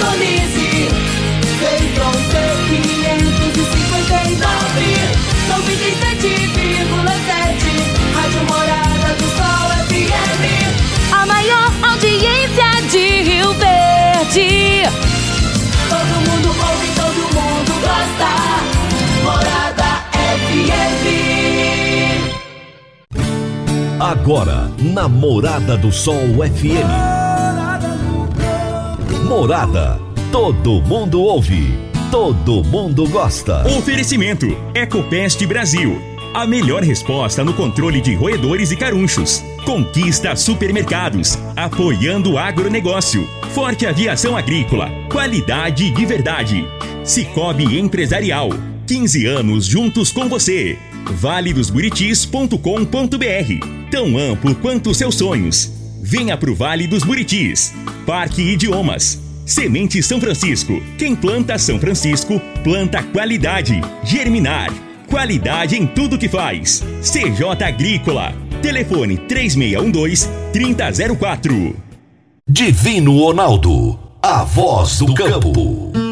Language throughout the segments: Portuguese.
sintonize. Feitron T559, 97,7. Rádio Morada do Sol FM. A maior audiência de Rio Verde. Todo mundo ouve, todo mundo gosta. Morada FM. Agora, na Morada do Sol FM. Morada. Todo mundo ouve. Todo mundo gosta. Oferecimento: Ecopest Brasil. A melhor resposta no controle de roedores e carunchos. Conquista supermercados, apoiando o agronegócio. Forte aviação agrícola, qualidade de verdade. Cicobi Empresarial, 15 anos juntos com você. valedosburitis.com.br Tão amplo quanto seus sonhos. Venha pro Vale dos Buritis. Parque Idiomas. Semente São Francisco. Quem planta São Francisco, planta qualidade. Germinar. Qualidade em tudo que faz. CJ Agrícola. Telefone 3612-3004. Divino Ronaldo. A voz do campo.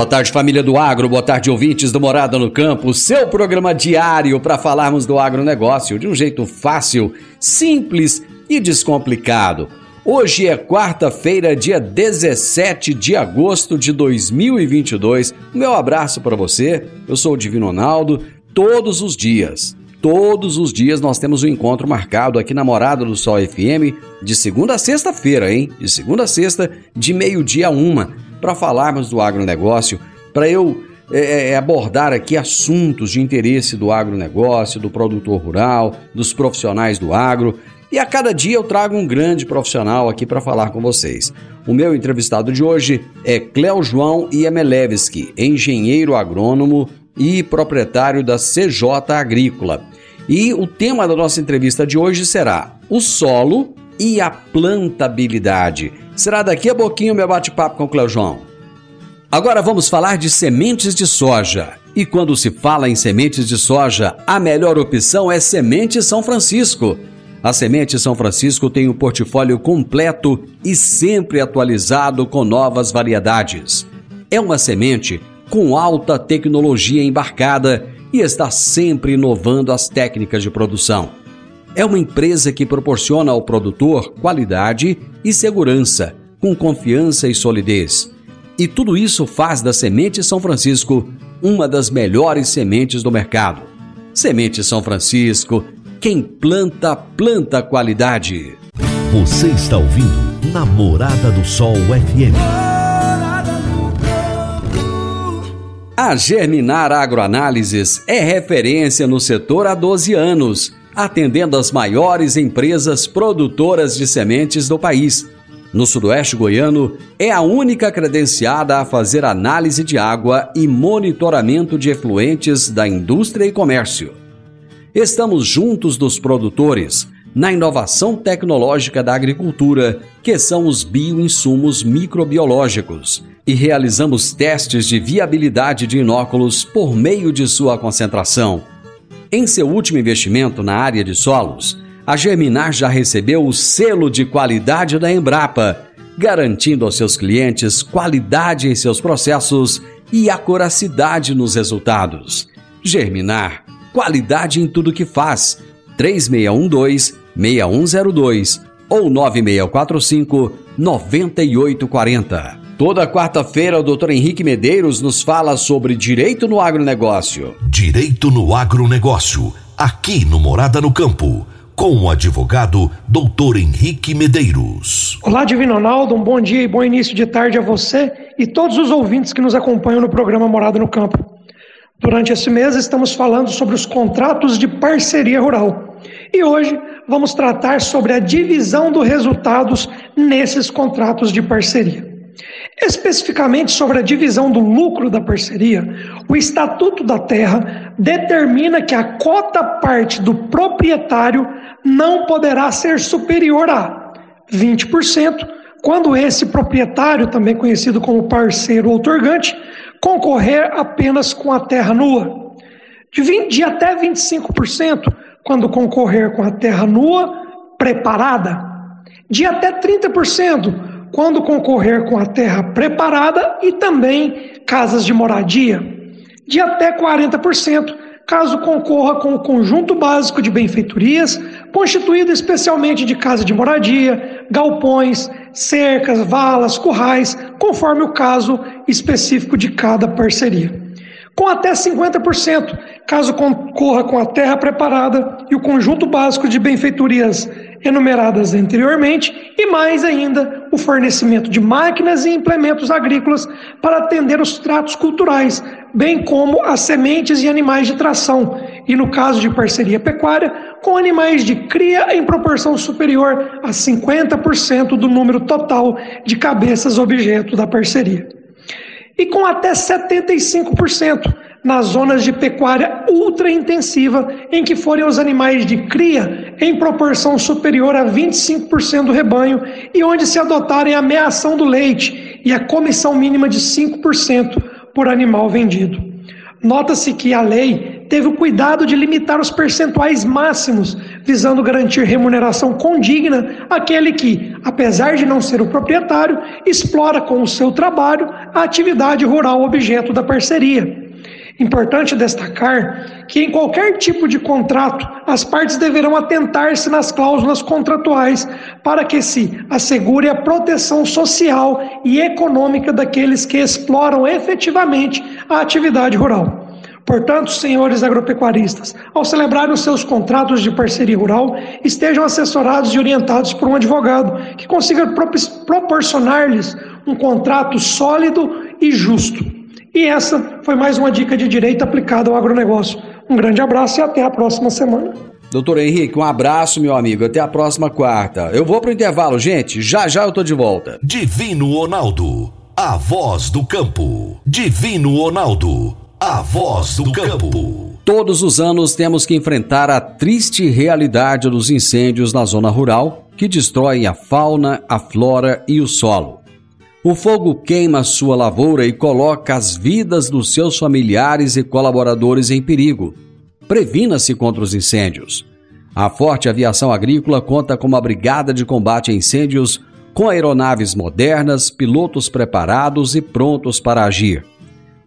Boa tarde, família do agro. Boa tarde, ouvintes do Morada no Campo. Seu programa diário para falarmos do agronegócio de um jeito fácil, simples e descomplicado. Hoje é quarta-feira, dia 17 de agosto de 2022. Meu abraço para você. Eu sou o Divino Ronaldo. Todos os dias, todos os dias nós temos um encontro marcado aqui na Morada do Sol FM de segunda a sexta-feira, hein? De segunda a sexta, de meio-dia a uma, para falarmos do agronegócio, para eu é, é, abordar aqui assuntos de interesse do agronegócio, do produtor rural, dos profissionais do agro. E a cada dia eu trago um grande profissional aqui para falar com vocês. O meu entrevistado de hoje é Cléo João Iemelevski, engenheiro agrônomo e proprietário da CJ Agrícola. E o tema da nossa entrevista de hoje será o solo e a plantabilidade. Será daqui a pouquinho meu bate-papo com o Cléo João. Agora vamos falar de sementes de soja. E quando se fala em sementes de soja, a melhor opção é Semente São Francisco. A Semente São Francisco tem um portfólio completo e sempre atualizado com novas variedades. É uma semente com alta tecnologia embarcada e está sempre inovando as técnicas de produção. É uma empresa que proporciona ao produtor qualidade e segurança, com confiança e solidez. E tudo isso faz da Semente São Francisco uma das melhores sementes do mercado. Semente São Francisco, quem planta, planta qualidade. Você está ouvindo Namorada do Sol FM. A Germinar Agroanálises é referência no setor há 12 anos, atendendo as maiores empresas produtoras de sementes do país. No Sudoeste Goiano, é a única credenciada a fazer análise de água e monitoramento de efluentes da indústria e comércio. Estamos juntos dos produtores na inovação tecnológica da agricultura, que são os bioinsumos microbiológicos, e realizamos testes de viabilidade de inóculos por meio de sua concentração. Em seu último investimento na área de solos, a Germinar já recebeu o selo de qualidade da Embrapa, garantindo aos seus clientes qualidade em seus processos e acuracidade nos resultados. Germinar, qualidade em tudo que faz. 3612-6102 ou 9645-9840. Toda quarta-feira, o Dr. Henrique Medeiros nos fala sobre direito no agronegócio. Direito no agronegócio, aqui no Morada no Campo, com o advogado Dr. Henrique Medeiros. Olá, Divino Ronaldo, um bom dia e bom início de tarde a você e todos os ouvintes que nos acompanham no programa Morada no Campo. Durante esse mês estamos falando sobre os contratos de parceria rural. E hoje vamos tratar sobre a divisão dos resultados nesses contratos de parceria. Especificamente sobre a divisão do lucro da parceria, o Estatuto da Terra determina que a cota parte do proprietário não poderá ser superior a 20%, quando esse proprietário, também conhecido como parceiro outorgante, concorrer apenas com a terra nua. De, 20, de até 25% quando concorrer com a terra nua preparada. de até 30% quando concorrer com a terra preparada e também casas de moradia, de até 40% caso concorra com o conjunto básico de benfeitorias, constituído especialmente de casa de moradia, galpões, cercas, valas, currais, conforme o caso específico de cada parceria. Com até 50%, caso concorra com a terra preparada e o conjunto básico de benfeitorias enumeradas anteriormente, e mais ainda o fornecimento de máquinas e implementos agrícolas para atender os tratos culturais, bem como as sementes e animais de tração, e no caso de parceria pecuária, com animais de cria em proporção superior a 50% do número total de cabeças objeto da parceria. E com até 75% nas zonas de pecuária ultra intensiva, em que forem os animais de cria em proporção superior a 25% do rebanho e onde se adotarem a meação do leite e a comissão mínima de 5% por animal vendido. Nota-se que a lei teve o cuidado de limitar os percentuais máximos, visando garantir remuneração condigna àquele que, apesar de não ser o proprietário, explora com o seu trabalho a atividade rural objeto da parceria. Importante destacar que, em qualquer tipo de contrato, as partes deverão atentar-se nas cláusulas contratuais para que se assegure a proteção social e econômica daqueles que exploram efetivamente a atividade rural. Portanto, senhores agropecuaristas, ao celebrarem os seus contratos de parceria rural, estejam assessorados e orientados por um advogado que consiga proporcionar-lhes um contrato sólido e justo. E essa foi mais uma dica de direito aplicada ao agronegócio. Um grande abraço e até a próxima semana. Doutor Henrique, um abraço, meu amigo. Até a próxima quarta. Eu vou pro intervalo, gente. Já já eu tô de volta. Divino Ronaldo, a voz do campo. Divino Ronaldo, a voz do campo. Todos os anos temos que enfrentar a triste realidade dos incêndios na zona rural que destroem a fauna, a flora e o solo. O fogo queima sua lavoura e coloca as vidas dos seus familiares e colaboradores em perigo. Previna-se contra os incêndios. A Forte Aviação Agrícola conta com uma brigada de combate a incêndios com aeronaves modernas, pilotos preparados e prontos para agir.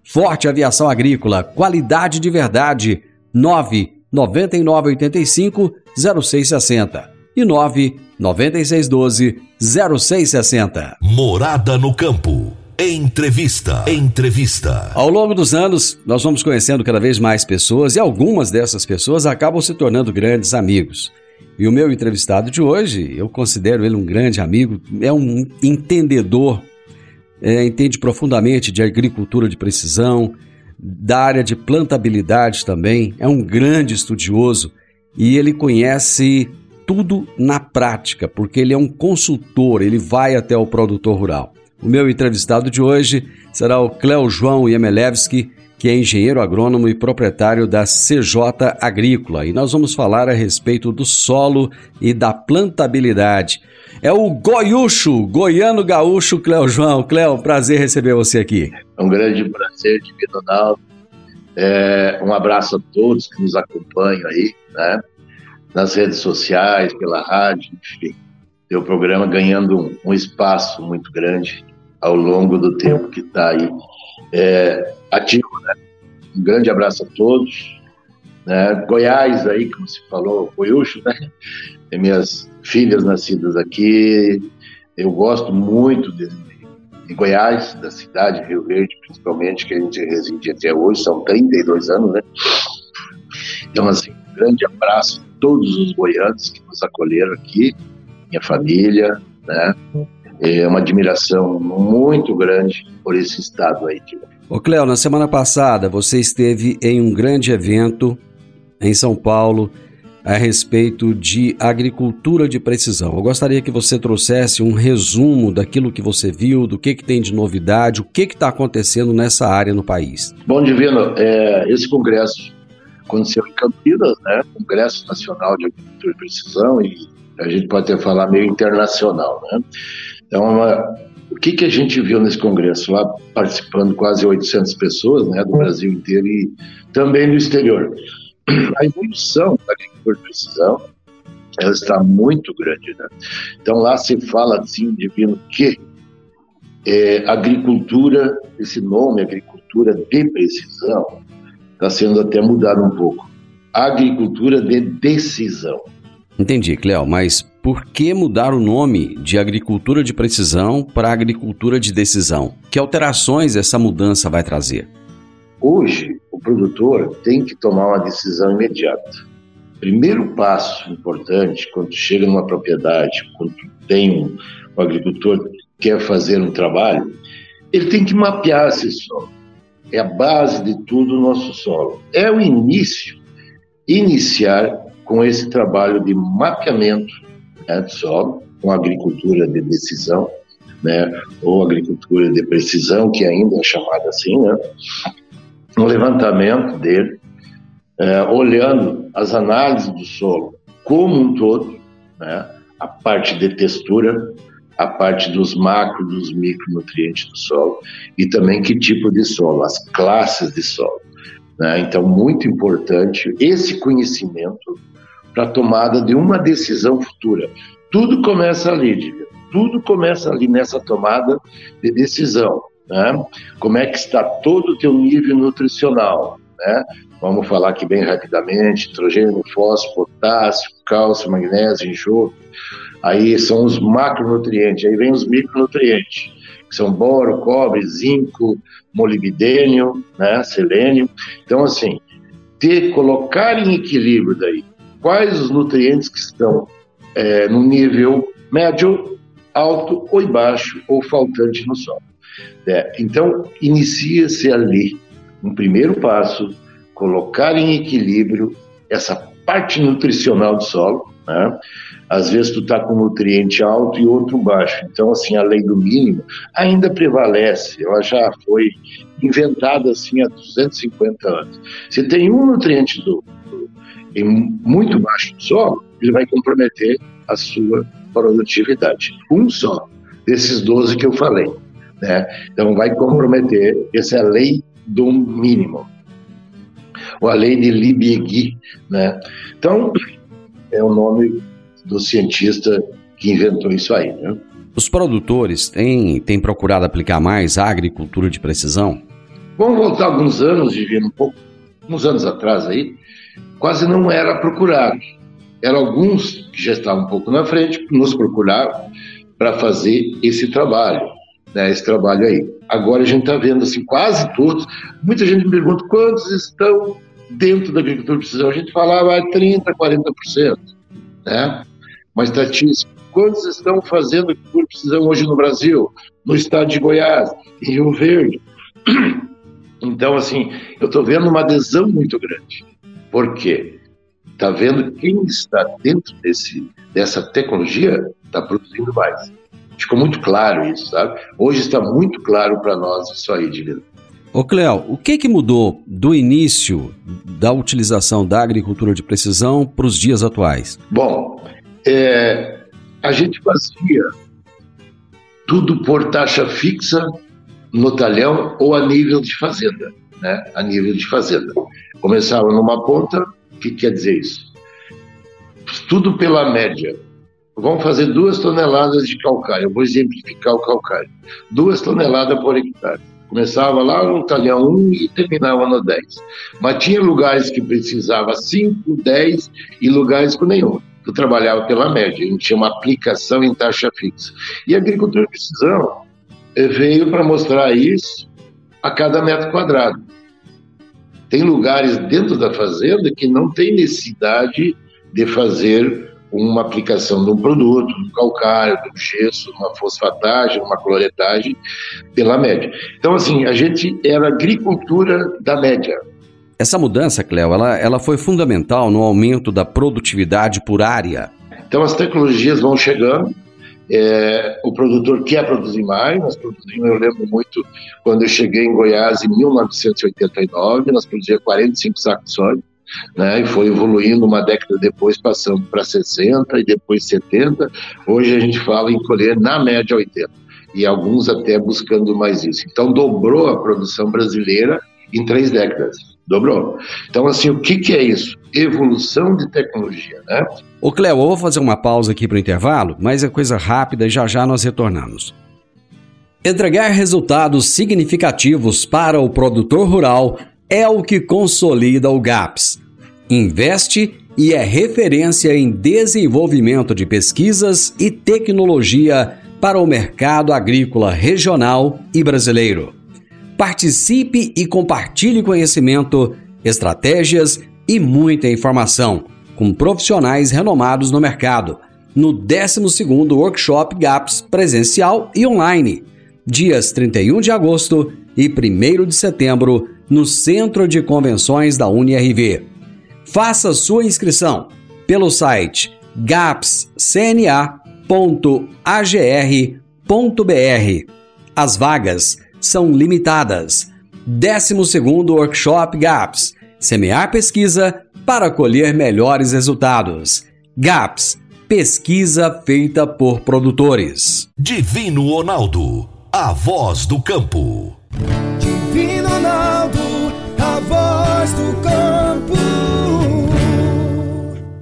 Forte Aviação Agrícola, qualidade de verdade. 9 9985 0660 e 9 9612 0660. Morada no campo. Entrevista. Entrevista. Ao longo dos anos, nós vamos conhecendo cada vez mais pessoas e algumas dessas pessoas acabam se tornando grandes amigos. E o meu entrevistado de hoje, eu considero ele um grande amigo, é um entendedor, é, entende profundamente de agricultura de precisão, da área de plantabilidade também, é um grande estudioso e ele conhece tudo na prática, porque ele é um consultor, ele vai até o produtor rural. O meu entrevistado de hoje será o Cleo João Yemelevski, que é engenheiro agrônomo e proprietário da CJ Agrícola, e nós vamos falar a respeito do solo e da plantabilidade. É o Goiúcho, goiano gaúcho Cleo João. Cleo, prazer receber você aqui. É um grande prazer, Divino Ronaldo. É, um abraço a todos que nos acompanham aí, né? Nas redes sociais, pela rádio, enfim. Tem o programa ganhando um, um espaço muito grande ao longo do tempo que está aí é, ativo, né? Um grande abraço a todos. Né? Goiás aí, como se falou, Goiúcho, né? Tem minhas filhas nascidas aqui. Eu gosto muito de, de Goiás, da cidade, Rio Verde, principalmente, que a gente reside até hoje, são 32 anos, né? Então, assim, um grande abraço todos os goianos que nos acolheram aqui, minha família, né? É uma admiração muito grande por esse estado aí. Ô Cléo, na semana passada você esteve em um grande evento em São Paulo a respeito de agricultura de precisão. Eu gostaria que você trouxesse um resumo daquilo que você viu, do que, que tem de novidade, o que está acontecendo nessa área no país. Bom, Divino, é, esse congresso aconteceu em Campinas, né? Congresso Nacional de Agricultura e Precisão, e a gente pode até falar meio internacional, né? Então, uma, o que, que a gente viu nesse congresso? Lá participando quase 800 pessoas, né, do Brasil inteiro e também do exterior. A evolução da agricultura de precisão, ela está muito grande. Né? Então lá se fala assim, divino, que é, agricultura, esse nome, agricultura de precisão, está sendo até mudado um pouco. Agricultura de decisão. Entendi, Cléo, mas por que mudar o nome de agricultura de precisão para agricultura de decisão? Que alterações essa mudança vai trazer? Hoje, o produtor tem que tomar uma decisão imediata. Primeiro passo importante, quando chega numa propriedade, quando tem um, um agricultor que quer fazer um trabalho, ele tem que mapear esse solo. É a base de tudo o nosso solo. É o início, iniciar com esse trabalho de mapeamento né, do solo, com agricultura de decisão, né, ou agricultura de precisão, que ainda é chamada assim, né, um levantamento dele, é, olhando as análises do solo como um todo, né, a parte de textura, a parte dos macro, dos micronutrientes do solo e também que tipo de solo, as classes de solo. Né? Então, muito importante esse conhecimento para a tomada de uma decisão futura. Tudo começa ali. Tudo começa ali nessa tomada de decisão. Né? Como é que está todo o teu nível nutricional? Né? Vamos falar aqui bem rapidamente: nitrogênio, fósforo, potássio, cálcio, magnésio, enxofre. Aí são os macronutrientes, aí vem os micronutrientes, que são boro, cobre, zinco, molibdênio, né, selênio. Então, assim, ter, colocar em equilíbrio daí quais os nutrientes que estão é, no nível médio, alto ou baixo ou faltante no solo. É, então, inicia-se ali um primeiro passo, colocar em equilíbrio essa parte nutricional do solo. Né? Às vezes tu está com um nutriente alto e outro baixo. Então, assim, a lei do mínimo ainda prevalece. Ela já foi inventada assim há 250 anos. Se tem um nutriente do, do, muito baixo no solo, ele vai comprometer a sua produtividade. Um só desses 12 que eu falei. Né? Então, vai comprometer, essa é a lei do mínimo, ou a lei de Libiegui. Né? Então, é o nome do cientista que inventou isso aí. Né? Os produtores têm, têm procurado aplicar mais a agricultura de precisão? Vamos voltar alguns anos, Divino, um pouco, uns anos atrás aí, quase não era procurado. Eram alguns que já estavam um pouco na frente, nos procuravam para fazer esse trabalho, né, esse trabalho aí. Agora a gente está vendo assim, quase todos. Muita gente me pergunta quantos estão dentro da agricultura de precisão. A gente falava 30%, 40%. Né? Uma estatística. Quantos estão fazendo agricultura de precisão hoje no Brasil? No estado de Goiás, em Rio Verde. Então, assim, eu estou vendo uma adesão muito grande. Por quê? Está vendo quem está dentro desse, dessa tecnologia está produzindo mais. Ficou muito claro isso, sabe? Hoje está muito claro para nós isso aí, Divino. Ô Cléo, o que, que mudou do início da utilização da agricultura de precisão para os dias atuais? Bom, é, a gente fazia tudo por taxa fixa no talhão ou a nível de fazenda, né? A nível de fazenda. Começava numa ponta, o que quer dizer isso? Tudo pela média. Vamos fazer duas toneladas de calcário. Eu vou exemplificar o calcário. Duas toneladas por hectare. Começava lá no talhão 1 e terminava no 10. Mas tinha lugares que precisava 5, 10 e lugares com nenhum. Eu trabalhava pela média, a gente tinha uma aplicação em taxa fixa. E a agricultura de precisão veio para mostrar isso a cada metro quadrado. Tem lugares dentro da fazenda que não tem necessidade de fazer uma aplicação de um produto, um calcário, de um gesso, uma fosfatagem, uma cloretagem, pela média. Então, assim, a gente era agricultura da média. Essa mudança, Cléo, ela, ela foi fundamental no aumento da produtividade por área. Então, as tecnologias vão chegando, é, o produtor quer produzir mais, nós produzimos, eu lembro muito, quando eu cheguei em Goiás em 1989, nós produzíamos 45 sacos de soja, né, e foi evoluindo uma década depois, passando para 60 e depois 70. Hoje a gente fala em colher na média 80 e alguns até buscando mais isso. Então dobrou a produção brasileira em três décadas. Dobrou. Então, assim, o que, que é isso? Evolução de tecnologia, né? Ô Cléo, eu vou fazer uma pausa aqui para o intervalo, mas é coisa rápida e já já nós retornamos. Entregar resultados significativos para o produtor rural é o que consolida o GAPS. Investe e é referência em desenvolvimento de pesquisas e tecnologia para o mercado agrícola regional e brasileiro. Participe e compartilhe conhecimento, estratégias e muita informação com profissionais renomados no mercado no 12º Workshop GAPS presencial e online, dias 31 de agosto e 1 de setembro, no Centro de Convenções da UniRV. Faça sua inscrição pelo site gapscna.agr.br. As vagas são limitadas. 12º Workshop GAPS. Semear pesquisa para colher melhores resultados. GAPS. Pesquisa feita por produtores. Divino Ronaldo, a voz do campo. Divino Ronaldo, a voz do campo.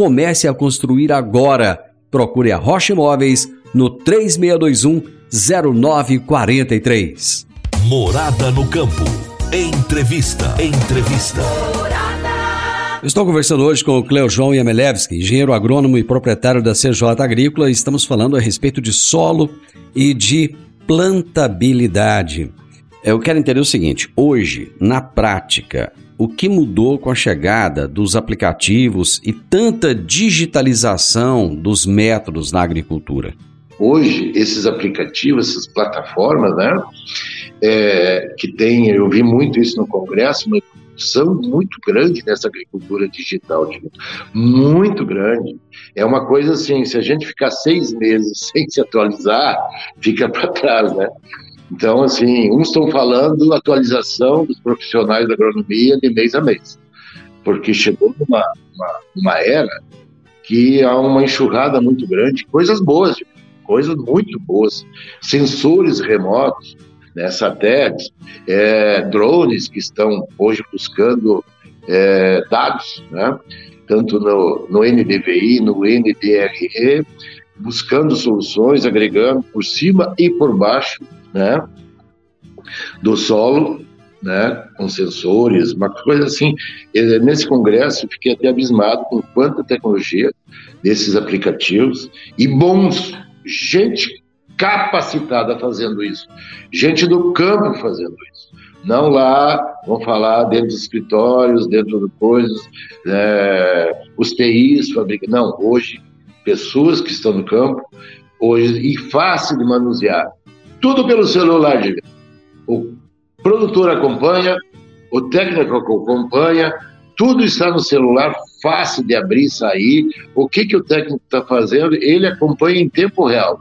Comece a construir agora. Procure a Rocha Imóveis no 3621 0943. Morada no campo. Entrevista. Entrevista. Estou conversando hoje com o Cleo João Yamelevski, engenheiro agrônomo e proprietário da CJ Agrícola. Estamos falando a respeito de solo e de plantabilidade. Eu quero entender o seguinte: hoje, na prática, o que mudou com a chegada dos aplicativos e tanta digitalização dos métodos na agricultura? Hoje, esses aplicativos, essas plataformas, né, é, que tem, eu vi muito isso no Congresso, uma evolução muito grande nessa agricultura digital, muito grande. É uma coisa assim, se a gente ficar seis meses sem se atualizar, fica para trás, né? Então, assim, uns estão falando atualização dos profissionais da agronomia de mês a mês, porque chegou numa uma, uma era que há uma enxurrada muito grande, coisas boas, coisas muito boas, sensores remotos, né, satélites, é, drones que estão hoje buscando é, dados, né, tanto no, no NDVI, no NDRE, buscando soluções, agregando por cima e por baixo né, do solo, né, com sensores, uma coisa assim. Nesse congresso, fiquei até abismado com quanta tecnologia desses aplicativos e bons, gente capacitada fazendo isso, gente do campo fazendo isso. Não lá, vamos falar dentro dos escritórios, dentro de coisas, é, os TIs fabricam. Não, hoje, pessoas que estão no campo, hoje, e fácil de manusear. Tudo pelo celular, gente. O produtor acompanha, o técnico acompanha, tudo está no celular, fácil de abrir e sair. O que, que o técnico está fazendo? Ele acompanha em tempo real.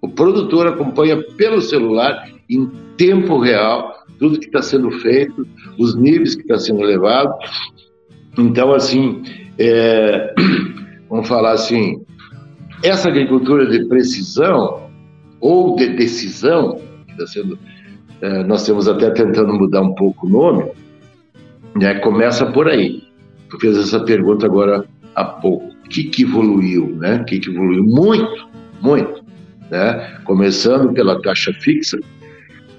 O produtor acompanha pelo celular, em tempo real, tudo que está sendo feito, os níveis que está sendo levado. Então, assim, é, vamos falar assim, essa agricultura de precisão ou de decisão, que está sendo, é, nós temos até tentando mudar um pouco o nome, né, começa por aí. Tu fez essa pergunta agora há pouco. O que, que evoluiu? Né? O que, que evoluiu? Muito, muito. Né? Começando pela taxa fixa,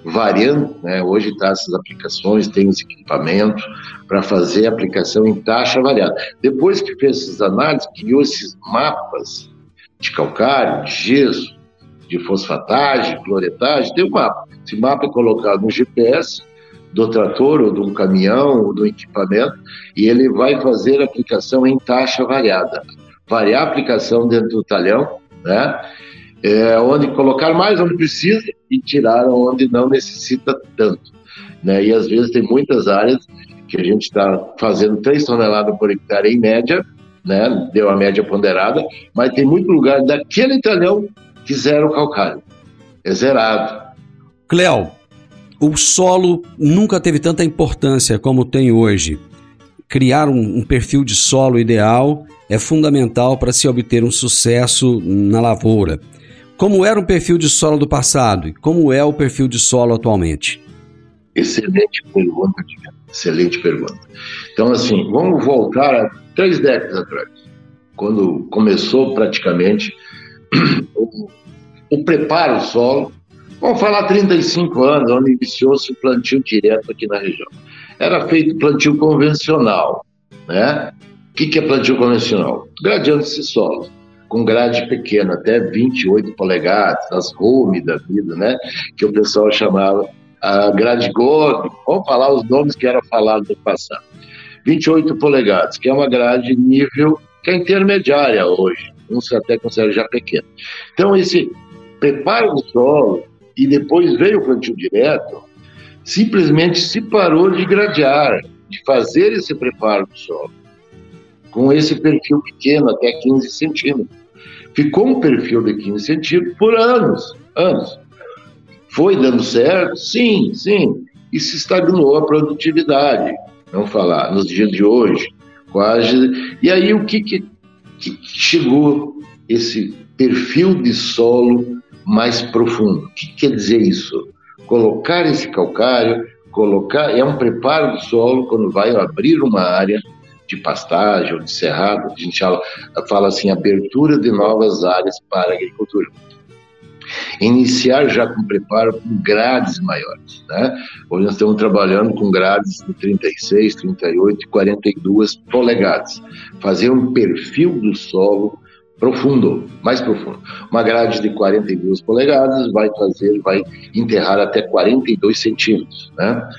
variando, né? hoje tá essas aplicações, tem os equipamentos para fazer a aplicação em taxa variada. Depois que fez essas análises, criou esses mapas de calcário, de gesso, de fosfatagem, cloretagem, tem um mapa. Esse mapa é colocado no GPS do trator ou de um caminhão ou do equipamento e ele vai fazer aplicação em taxa variada. Variar a aplicação dentro do talhão, né? É, onde colocar mais onde precisa e tirar onde não necessita tanto. Né? E às vezes tem muitas áreas que a gente está fazendo 3 toneladas por hectare em média, né? Deu a média ponderada, mas tem muito lugar daquele talhão que zero calcário. É zerado. Cléo, o solo nunca teve tanta importância como tem hoje. Criar um, um perfil de solo ideal é fundamental para se obter um sucesso na lavoura. Como era o perfil de solo do passado e como é o perfil de solo atualmente? Excelente pergunta, excelente pergunta. Então, assim, vamos voltar a três décadas atrás, quando começou praticamente o, o preparo do solo. Vamos falar 35 anos, onde iniciou-se o plantio direto aqui na região. Era feito plantio convencional, né? O que, que é plantio convencional? Gradientes de solo com grade pequena, até 28 polegadas, as home da vida, né? Que o pessoal chamava a grade Gold, vamos falar os nomes que eram falados no passado. 28 polegadas, que é uma grade nível que é intermediária hoje, uns até consideram já pequena. Então, esse preparo do solo e depois veio o plantio direto, simplesmente se parou de gradear, de fazer esse preparo do solo, com esse perfil pequeno, até 15 centímetros. Ficou um perfil de 15 centímetros por anos, anos. Foi dando certo? Sim, sim. E se estagnou a produtividade, vamos falar, nos dias de hoje. Quase. E aí o que, que, que chegou esse perfil de solo mais profundo? O que quer dizer isso? Colocar esse calcário, colocar, é um preparo do solo quando vai abrir uma área de pastagem ou de cerrado, a gente fala, assim, abertura de novas áreas para a agricultura iniciar já com preparo com grades maiores. Né? Hoje nós estamos trabalhando com grades de 36, 38 e 42 polegadas. Fazer um perfil do solo profundo, mais profundo. Uma grade de 42 polegadas vai fazer, vai enterrar até 42 centímetros. Né?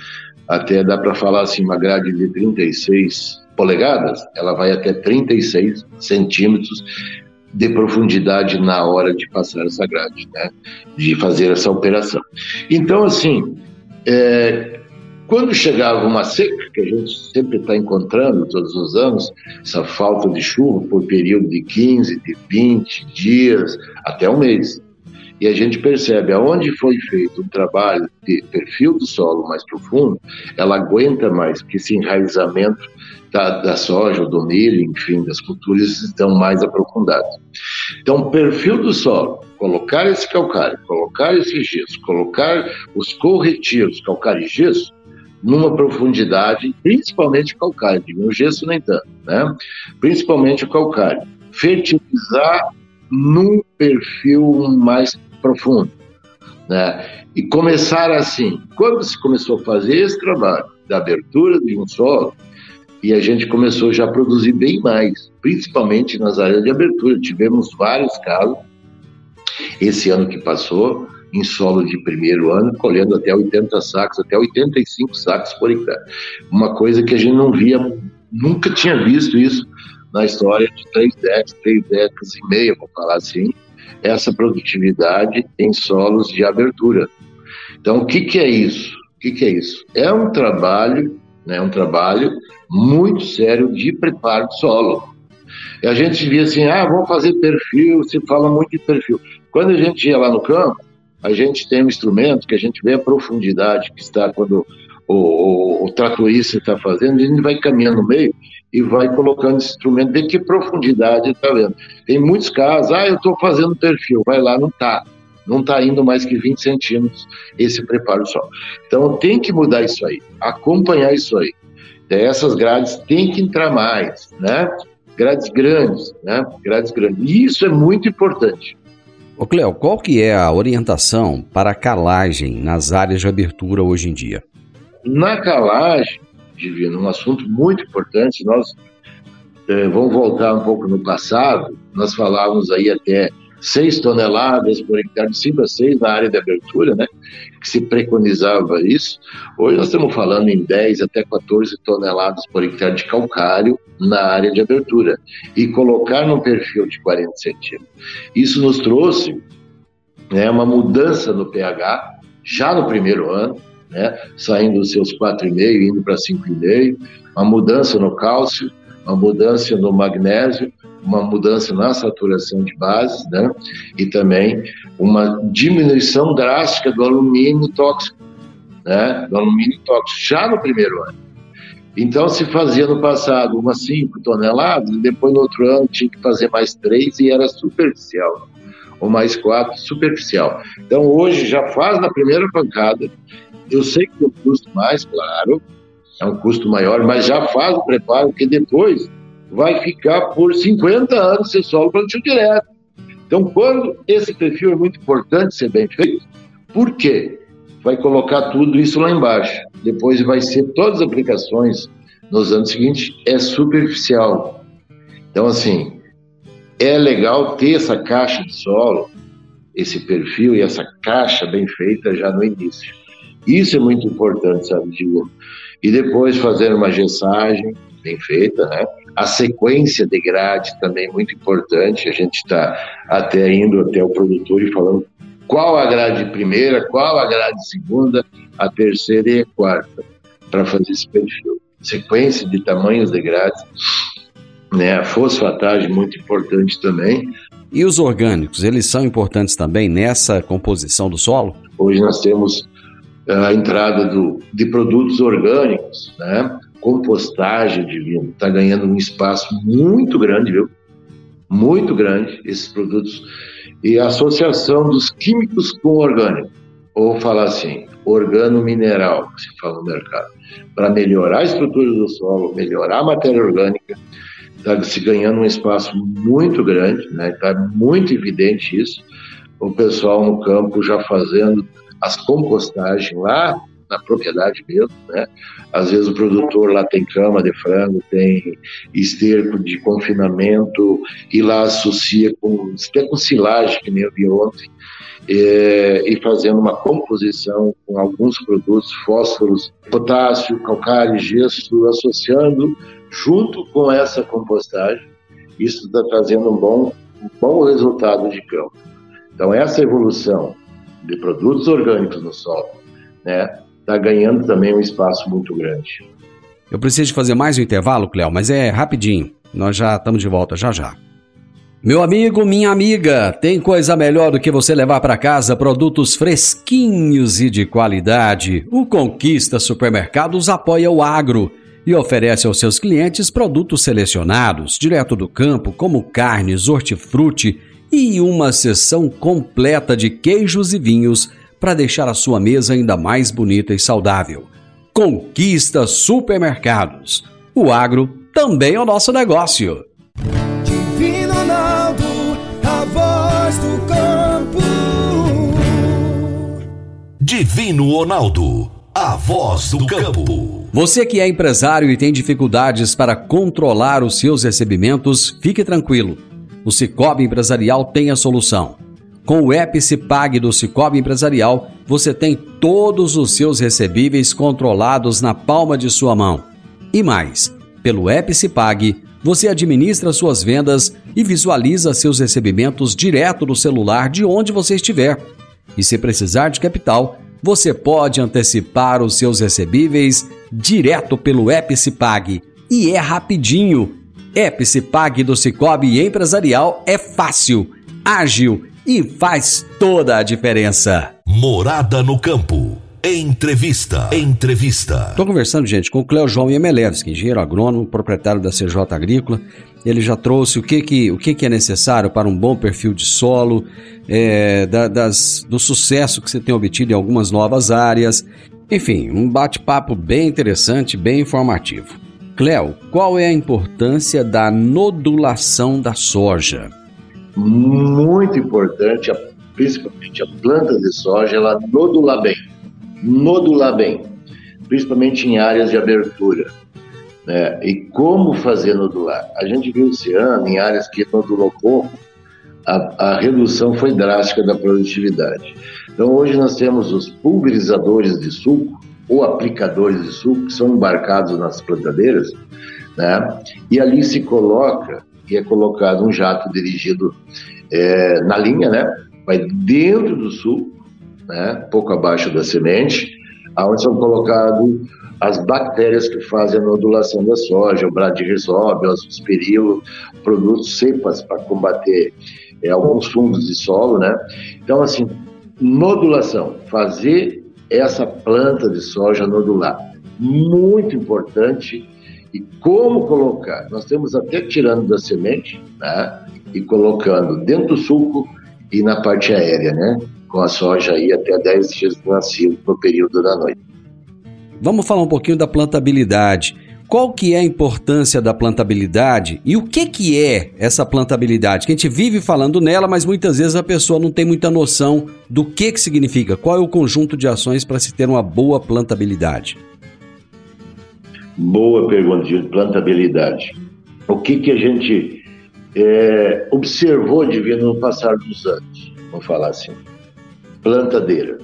Até dá para falar assim, uma grade de 36 polegadas, ela vai até 36 centímetros de profundidade na hora de passar essa grade, né? de fazer essa operação. Então, assim, é, quando chegava uma seca, que a gente sempre está encontrando todos os anos, essa falta de chuva por período de 15, de 20 dias, até um mês. E a gente percebe aonde foi feito um trabalho de perfil do solo mais profundo, ela aguenta mais, porque esse enraizamento da, da soja do milho, enfim, das culturas estão mais aprofundados. Então, perfil do solo, colocar esse calcário, colocar esse gesso, colocar os corretivos, calcário e gesso, numa profundidade, principalmente calcário, o gesso nem tanto, né? Principalmente o calcário. Fertilizar num perfil mais profundo, né? E começar assim. Quando se começou a fazer esse trabalho da abertura de um solo, e a gente começou já a produzir bem mais, principalmente nas áreas de abertura. Tivemos vários casos esse ano que passou, em solo de primeiro ano, colhendo até 80 sacos, até 85 sacos por hectare. Uma coisa que a gente não via, nunca tinha visto isso na história de três décadas, três décadas e meia, vou falar assim, essa produtividade em solos de abertura. Então, o que, que é isso? O que, que é isso? É um trabalho, né, um trabalho muito sério de preparo de solo. E a gente via assim, ah, vamos fazer perfil, se fala muito de perfil. Quando a gente ia lá no campo, a gente tem um instrumento que a gente vê a profundidade que está quando o, o, o está fazendo, a gente vai caminhando no meio e vai colocando esse instrumento, de que profundidade está vendo. Tem muitos casos, ah, eu estou fazendo perfil, vai lá, não está. Não está indo mais que 20 centímetros esse preparo só. Então tem que mudar isso aí, acompanhar isso aí. Essas grades têm que entrar mais, né? Grades grandes, né? Grades grandes. E isso é muito importante. Ô Cléo, qual que é a orientação para a calagem nas áreas de abertura hoje em dia? Na calagem, Divino, um assunto muito importante, nós eh, vamos voltar um pouco no passado, nós falávamos aí até 6 toneladas por hectare, de 5 a 6 na área de abertura, né? Que se preconizava isso. Hoje nós estamos falando em 10 até 14 toneladas por hectare de calcário na área de abertura e colocar num perfil de 40 centímetros. Isso nos trouxe né, uma mudança no pH já no primeiro ano, né? saindo dos seus 4,5 indo para 5,5, uma mudança no cálcio, uma mudança no magnésio, uma mudança na saturação de bases, né? E também uma diminuição drástica do alumínio tóxico, né? Do alumínio tóxico já no primeiro ano. Então, se fazia no passado umas 5 toneladas, depois no outro ano tinha que fazer mais 3 e era superficial, ou mais 4, superficial. Então, hoje já faz na primeira pancada. Eu sei que tem um custo mais, claro, é um custo maior, mas já faz o preparo, que depois vai ficar por 50 anos sem solo plantio direto. Então, quando esse perfil é muito importante ser bem feito, por quê? Vai colocar tudo isso lá embaixo. Depois vai ser todas as aplicações nos anos seguintes, é superficial. Então, assim, é legal ter essa caixa de solo, esse perfil e essa caixa bem feita já no início. Isso é muito importante, sabe, Diego? E depois fazer uma gessagem bem feita, né? A sequência de grade também é muito importante. A gente está até indo até o produtor e falando qual a grade primeira, qual a grade segunda, a terceira e a quarta, para fazer esse perfil. Sequência de tamanhos de grades, né? A fosfatagem muito importante também. E os orgânicos, eles são importantes também nessa composição do solo? Hoje nós temos a entrada do, de produtos orgânicos, né? Compostagem de vinho, está ganhando um espaço muito grande, viu? Muito grande, esses produtos. E a associação dos químicos com orgânico, ou falar assim, organo-mineral, que se fala no mercado, para melhorar a estrutura do solo, melhorar a matéria orgânica, está se ganhando um espaço muito grande, né? Está muito evidente isso. O pessoal no campo já fazendo as compostagens lá na propriedade mesmo, né? Às vezes o produtor lá tem cama de frango, tem esterco de confinamento e lá associa com até com silagem que nem eu vi ontem é, e fazendo uma composição com alguns produtos, fósforos, potássio, calcário, gesso, associando junto com essa compostagem, isso está trazendo um bom, um bom resultado de campo. Então essa evolução de produtos orgânicos no solo, né, está ganhando também um espaço muito grande. Eu preciso fazer mais um intervalo, Cléo, mas é rapidinho. Nós já estamos de volta já já. Meu amigo, minha amiga, tem coisa melhor do que você levar para casa produtos fresquinhos e de qualidade. O Conquista Supermercados apoia o agro e oferece aos seus clientes produtos selecionados, direto do campo, como carnes, hortifruti e uma seção completa de queijos e vinhos para deixar a sua mesa ainda mais bonita e saudável. Conquista Supermercados. O agro também é o nosso negócio. Divino Ronaldo, a voz do campo. Divino Ronaldo, a voz do campo. Você que é empresário e tem dificuldades para controlar os seus recebimentos, fique tranquilo. O Cicobi Empresarial tem a solução. Com o Epicipag do Cicobi Empresarial, você tem todos os seus recebíveis controlados na palma de sua mão. E mais, pelo Epicipag, você administra suas vendas e visualiza seus recebimentos direto do celular de onde você estiver. E se precisar de capital, você pode antecipar os seus recebíveis direto pelo Epicipag. E é rapidinho. Epicipag do Cicobi Empresarial é fácil, ágil e faz toda a diferença. Morada no campo. Entrevista. Entrevista. Estou conversando, gente, com o Cleo João Iemelevski, engenheiro agrônomo, proprietário da CJ Agrícola. Ele já trouxe o que, que, o que, que é necessário para um bom perfil de solo, é, da, das, do sucesso que você tem obtido em algumas novas áreas. Enfim, um bate-papo bem interessante, bem informativo. Cleo, qual é a importância da nodulação da soja? Muito importante, principalmente a planta de soja, ela nodular bem nodular bem, principalmente em áreas de abertura. Né? E como fazer nodular? A gente viu esse ano, em áreas que nodulou pouco, a, a redução foi drástica da produtividade. Então, hoje nós temos os pulverizadores de suco, ou aplicadores de suco, que são embarcados nas plantadeiras, né? e ali se coloca, é colocado um jato dirigido é, na linha, né? vai dentro do suco, né, pouco abaixo da semente, onde são colocadas as bactérias que fazem a nodulação da soja, o bradirrizóbio, o azospirilo, produtos cepas para combater é, alguns fungos de solo, né? Então, assim, nodulação, fazer essa planta de soja nodular, muito importante. E como colocar? Nós temos até tirando da semente, né? E colocando dentro do suco e na parte aérea, né? Com a soja aí até 10 dias do nascido no período da noite. Vamos falar um pouquinho da plantabilidade. Qual que é a importância da plantabilidade e o que que é essa plantabilidade? Que a gente vive falando nela, mas muitas vezes a pessoa não tem muita noção do que que significa. Qual é o conjunto de ações para se ter uma boa plantabilidade? Boa pergunta de plantabilidade. O que que a gente é, observou vir no passar dos anos? Vamos falar assim. Plantadeira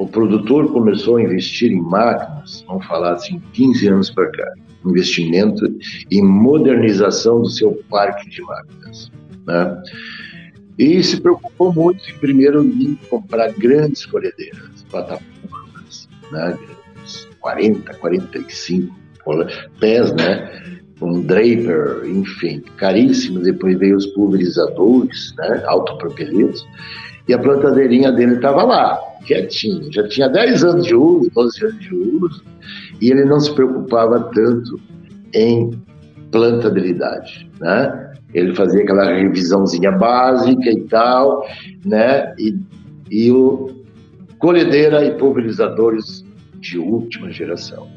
o produtor começou a investir em máquinas, vamos falar assim, 15 anos para cá, investimento em modernização do seu parque de máquinas. Né? E se preocupou muito em primeiro em comprar grandes colhedeiras, plataformas, né? 40, 45 pés, né? um draper, enfim, caríssimo. Depois veio os pulverizadores, né? autopropelidos, e a plantadeirinha dele estava lá, quietinho. Já tinha 10 anos de uso, 12 anos de uso, e ele não se preocupava tanto em plantabilidade, né? Ele fazia aquela revisãozinha básica e tal, né? E, e o colhedeira e pulverizadores de última geração.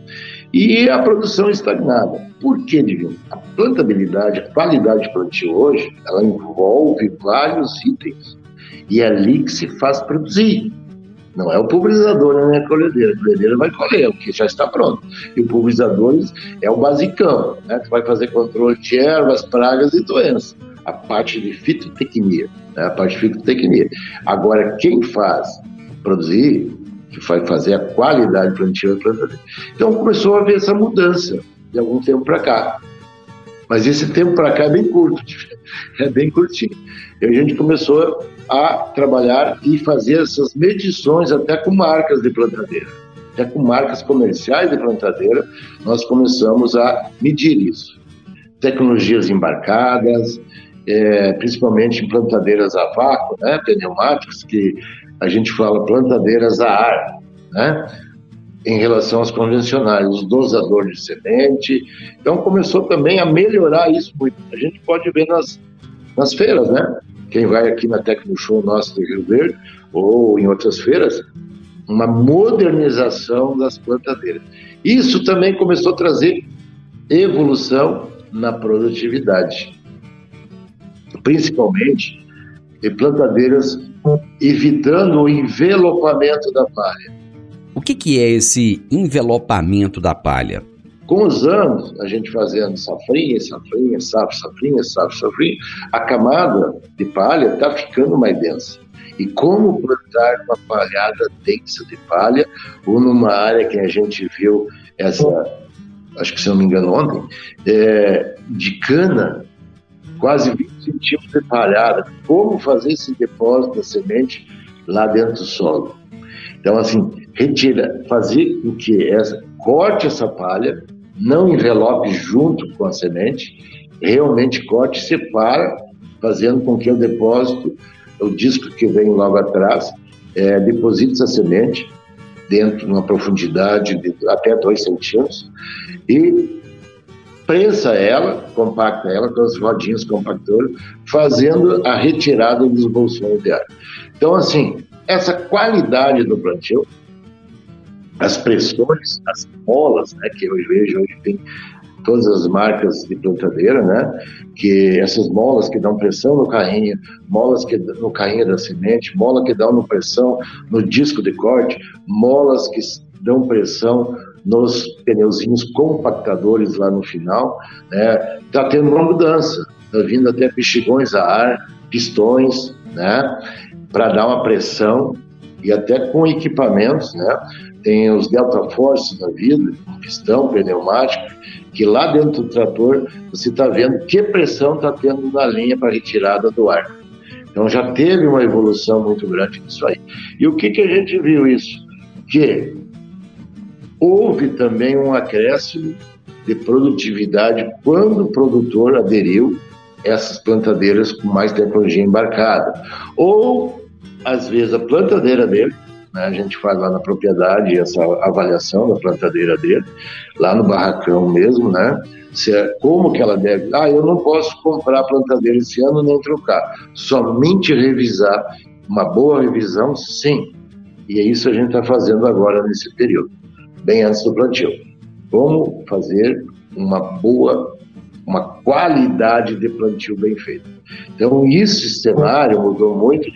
E a produção estagnada. Por que, Divino? A plantabilidade, a qualidade de plantio hoje, ela envolve vários itens. E é ali que se faz produzir. Não é o pulverizador nem a colhedeira. A colhedeira vai colher o que já está pronto. E o pulverizador é o basicão, né? que vai fazer controle de ervas, pragas e doenças. A parte de fitotecnia, né? a parte de fitotecnia. Agora, quem faz produzir, que vai fazer a qualidade plantia da planta. Então começou a haver essa mudança de algum tempo para cá. Mas esse tempo para cá é bem curto, é bem curtinho. E a gente começou a trabalhar e fazer essas medições até com marcas de plantadeira. Até com marcas comerciais de plantadeira, nós começamos a medir isso. Tecnologias embarcadas, é, principalmente em plantadeiras a vácuo, né, pneumáticos, que a gente fala plantadeiras a ar, né, em relação às convencionais, os dosadores de semente. Então começou também a melhorar isso muito. A gente pode ver nas, nas feiras, né? quem vai aqui na Tecno Show nosso do Rio Verde ou em outras feiras, uma modernização das plantadeiras. Isso também começou a trazer evolução na produtividade, principalmente em plantadeiras evitando o envelopamento da palha. O que, que é esse envelopamento da palha? Com os anos, a gente fazendo safrinha, safrinha, safra, safrinha, safra, safrinha, a camada de palha está ficando mais densa. E como plantar uma palhada densa de palha, ou numa área que a gente viu essa, acho que se não me engano ontem, é, de cana, quase 20 centímetros de palhada. Como fazer esse depósito da semente lá dentro do solo? Então, assim, retira, fazer com que essa, corte essa palha, não envelope junto com a semente, realmente corte separa, fazendo com que o depósito, o disco que vem logo atrás, é, deposite essa semente dentro de uma profundidade de até 2 centímetros e prensa ela, compacta ela com as rodinhas compactoras, fazendo a retirada dos bolsões de ar. Então, assim, essa qualidade do plantio as pressões, as molas, né, que eu vejo hoje tem todas as marcas de plantadeira, né, que essas molas que dão pressão no carrinho, molas que no carrinho da semente, mola que dão pressão no disco de corte, molas que dão pressão nos pneuzinhos compactadores lá no final, né, tá tendo uma mudança, tá vindo até bexigões a ar, pistões, né, para dar uma pressão e até com equipamentos, né, tem os Delta Force da vida, pistão pneumático, que lá dentro do trator você está vendo que pressão está tendo na linha para retirada do ar. Então já teve uma evolução muito grande nisso aí. E o que, que a gente viu isso? Que houve também um acréscimo de produtividade quando o produtor aderiu essas plantadeiras com mais tecnologia embarcada. Ou, às vezes, a plantadeira dele, né, a gente faz lá na propriedade essa avaliação da plantadeira dele, lá no barracão mesmo, né? Se é, como que ela deve. Ah, eu não posso comprar a plantadeira esse ano nem trocar. Somente revisar, uma boa revisão, sim. E é isso que a gente está fazendo agora nesse período, bem antes do plantio. Como fazer uma boa uma qualidade de plantio bem feito. Então, esse cenário mudou muito,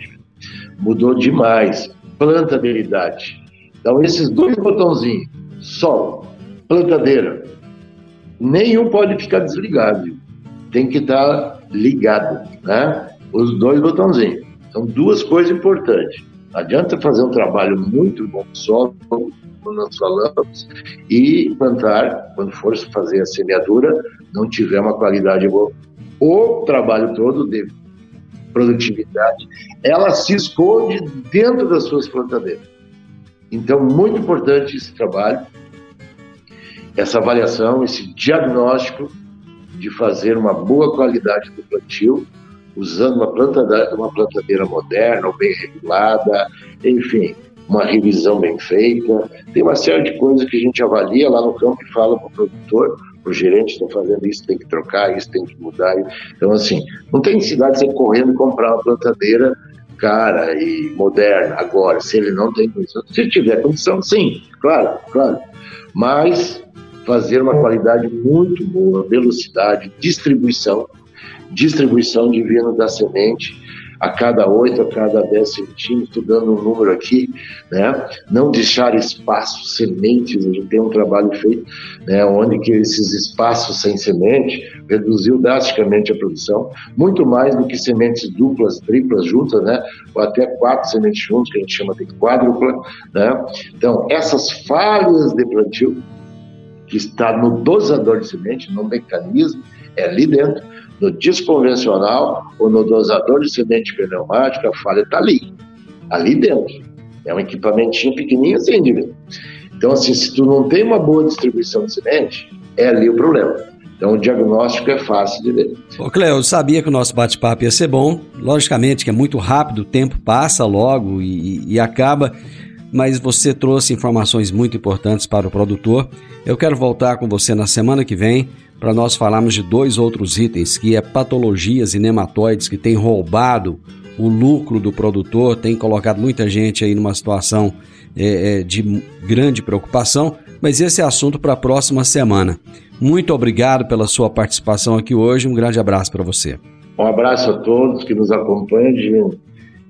mudou demais. Plantabilidade. Então, esses dois botãozinhos, solo, plantadeira, nenhum pode ficar desligado. Tem que estar ligado, né? Os dois botãozinhos. São duas coisas importantes. Adianta fazer um trabalho muito bom solo, como nós falamos, e plantar, quando for fazer a semeadura, não tiver uma qualidade boa, o trabalho todo de produtividade, ela se esconde dentro das suas plantadeiras. Então, muito importante esse trabalho, essa avaliação, esse diagnóstico de fazer uma boa qualidade do plantio, usando uma plantadeira, uma plantadeira moderna, bem regulada, enfim, uma revisão bem feita. Tem uma série de coisas que a gente avalia lá no campo e fala para o produtor o gerente está fazendo isso, tem que trocar, isso tem que mudar. Então, assim, não tem necessidade de você correndo e comprar uma plantadeira cara e moderna agora, se ele não tem condição. Se tiver condição, sim, claro, claro. Mas fazer uma qualidade muito boa, velocidade, distribuição, distribuição divina da semente, a cada 8, a cada 10 centímetros, dando um número aqui, né? não deixar espaços, sementes, a gente tem um trabalho feito, né? onde que esses espaços sem semente reduziu drasticamente a produção, muito mais do que sementes duplas, triplas juntas, né? ou até quatro sementes juntas, que a gente chama de quádrupla. Né? Então, essas falhas de plantio, que está no dosador de semente, no mecanismo, é ali dentro, no desconvencional ou no dosador de semente pneumática, a falha está ali, ali dentro. É um equipamentinho pequenininho assim, de Então, assim, se tu não tem uma boa distribuição de semente, é ali o problema. Então, o diagnóstico é fácil de ver. Ô, Cleo, eu sabia que o nosso bate-papo ia ser bom. Logicamente que é muito rápido, o tempo passa logo e, e acaba, mas você trouxe informações muito importantes para o produtor. Eu quero voltar com você na semana que vem para nós falarmos de dois outros itens, que é patologias e nematóides que têm roubado o lucro do produtor, tem colocado muita gente aí numa situação é, é, de grande preocupação, mas esse é assunto para a próxima semana. Muito obrigado pela sua participação aqui hoje, um grande abraço para você. Um abraço a todos que nos acompanham,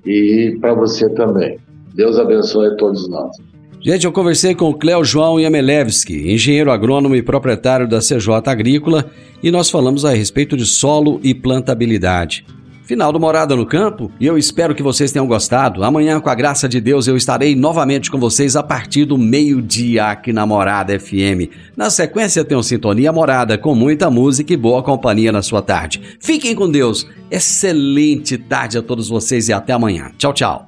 e para você também. Deus abençoe a todos nós. Gente, eu conversei com o Cléo João Yamelevski, engenheiro agrônomo e proprietário da CJ Agrícola, e nós falamos a respeito de solo e plantabilidade. Final do Morada no Campo, e eu espero que vocês tenham gostado. Amanhã, com a graça de Deus, eu estarei novamente com vocês a partir do meio-dia aqui na Morada FM. Na sequência, um Sintonia Morada com muita música e boa companhia na sua tarde. Fiquem com Deus. Excelente tarde a todos vocês e até amanhã. Tchau, tchau.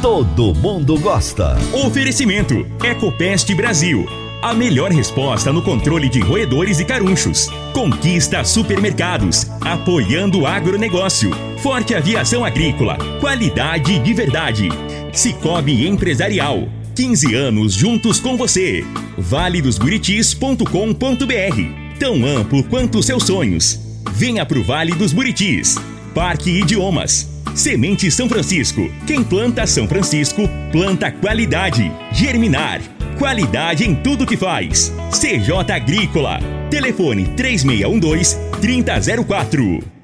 todo mundo gosta. Oferecimento: Ecopest Brasil. A melhor resposta no controle de roedores e carunchos. Conquista supermercados, apoiando o agronegócio. Forte aviação agrícola, qualidade de verdade. Cicobi Empresarial, 15 anos juntos com você. valedosburitis.com.br Tão amplo quanto seus sonhos. Venha pro Vale dos Buritis. Parque Idiomas. Semente São Francisco. Quem planta São Francisco, planta qualidade. Germinar. Qualidade em tudo que faz. CJ Agrícola. Telefone 3612 3004.